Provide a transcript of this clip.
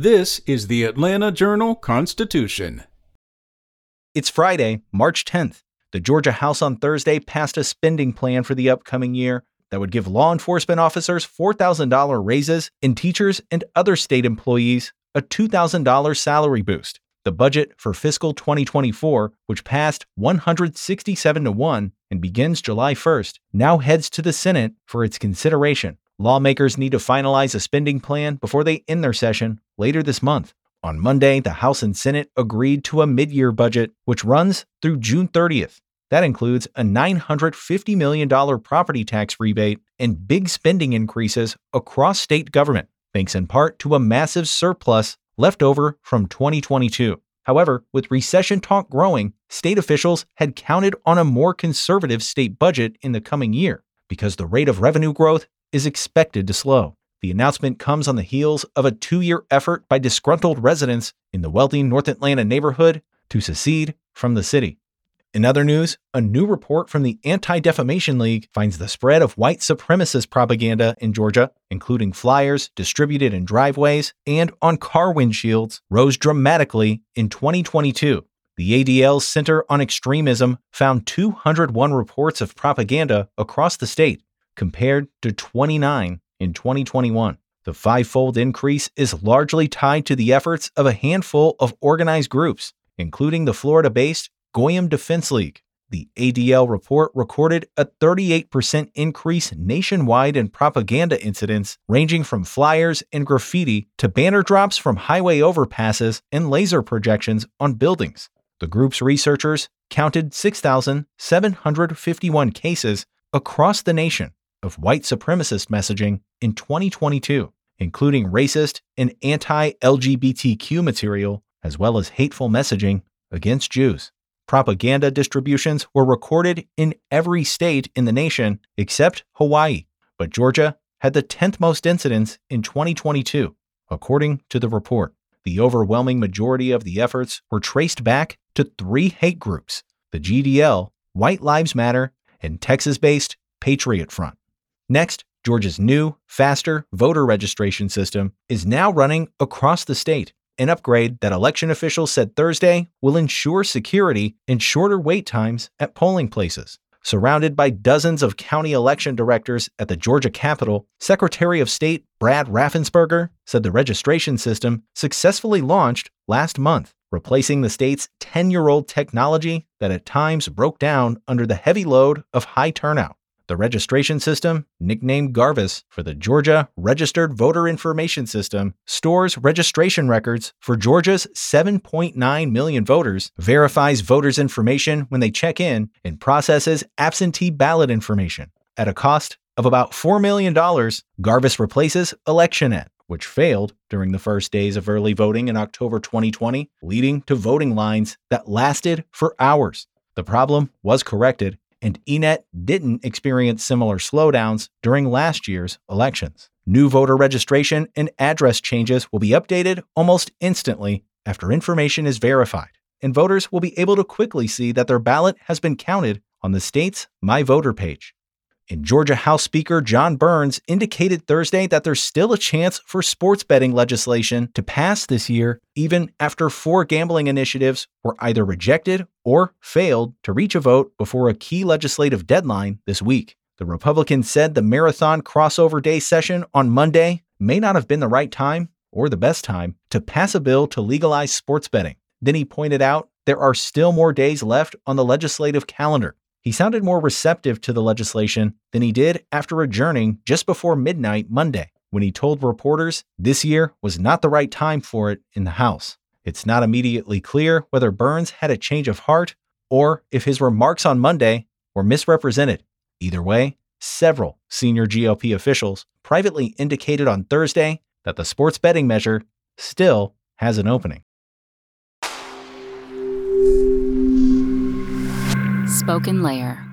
This is the Atlanta Journal Constitution. It's Friday, March 10th. The Georgia House on Thursday passed a spending plan for the upcoming year that would give law enforcement officers $4,000 raises and teachers and other state employees a $2,000 salary boost. The budget for fiscal 2024, which passed 167 to 1 and begins July 1st, now heads to the Senate for its consideration. Lawmakers need to finalize a spending plan before they end their session later this month. On Monday, the House and Senate agreed to a mid year budget, which runs through June 30th. That includes a $950 million property tax rebate and big spending increases across state government, thanks in part to a massive surplus left over from 2022. However, with recession talk growing, state officials had counted on a more conservative state budget in the coming year because the rate of revenue growth is expected to slow. The announcement comes on the heels of a two year effort by disgruntled residents in the wealthy North Atlanta neighborhood to secede from the city. In other news, a new report from the Anti Defamation League finds the spread of white supremacist propaganda in Georgia, including flyers distributed in driveways and on car windshields, rose dramatically in 2022. The ADL's Center on Extremism found 201 reports of propaganda across the state, compared to 29 in 2021. The fivefold increase is largely tied to the efforts of a handful of organized groups, including the Florida based Goyim Defense League. The ADL report recorded a 38% increase nationwide in propaganda incidents, ranging from flyers and graffiti to banner drops from highway overpasses and laser projections on buildings. The group's researchers counted 6,751 cases across the nation of white supremacist messaging in 2022, including racist and anti LGBTQ material, as well as hateful messaging against Jews. Propaganda distributions were recorded in every state in the nation except Hawaii, but Georgia had the 10th most incidents in 2022, according to the report. The overwhelming majority of the efforts were traced back to three hate groups the GDL, White Lives Matter, and Texas based Patriot Front. Next, Georgia's new, faster voter registration system is now running across the state, an upgrade that election officials said Thursday will ensure security and shorter wait times at polling places. Surrounded by dozens of county election directors at the Georgia Capitol, Secretary of State Brad Raffensperger said the registration system successfully launched last month, replacing the state's 10 year old technology that at times broke down under the heavy load of high turnout. The registration system, nicknamed GARVIS for the Georgia Registered Voter Information System, stores registration records for Georgia's 7.9 million voters, verifies voters' information when they check in, and processes absentee ballot information. At a cost of about $4 million, GARVIS replaces ElectionNet, which failed during the first days of early voting in October 2020, leading to voting lines that lasted for hours. The problem was corrected and ENET didn't experience similar slowdowns during last year's elections. New voter registration and address changes will be updated almost instantly after information is verified, and voters will be able to quickly see that their ballot has been counted on the state's My Voter page. And Georgia House Speaker John Burns indicated Thursday that there's still a chance for sports betting legislation to pass this year, even after four gambling initiatives were either rejected or failed to reach a vote before a key legislative deadline this week. The Republican said the marathon crossover day session on Monday may not have been the right time or the best time to pass a bill to legalize sports betting. Then he pointed out there are still more days left on the legislative calendar he sounded more receptive to the legislation than he did after adjourning just before midnight Monday, when he told reporters this year was not the right time for it in the House. It's not immediately clear whether Burns had a change of heart or if his remarks on Monday were misrepresented. Either way, several senior GOP officials privately indicated on Thursday that the sports betting measure still has an opening. SpokenLayer.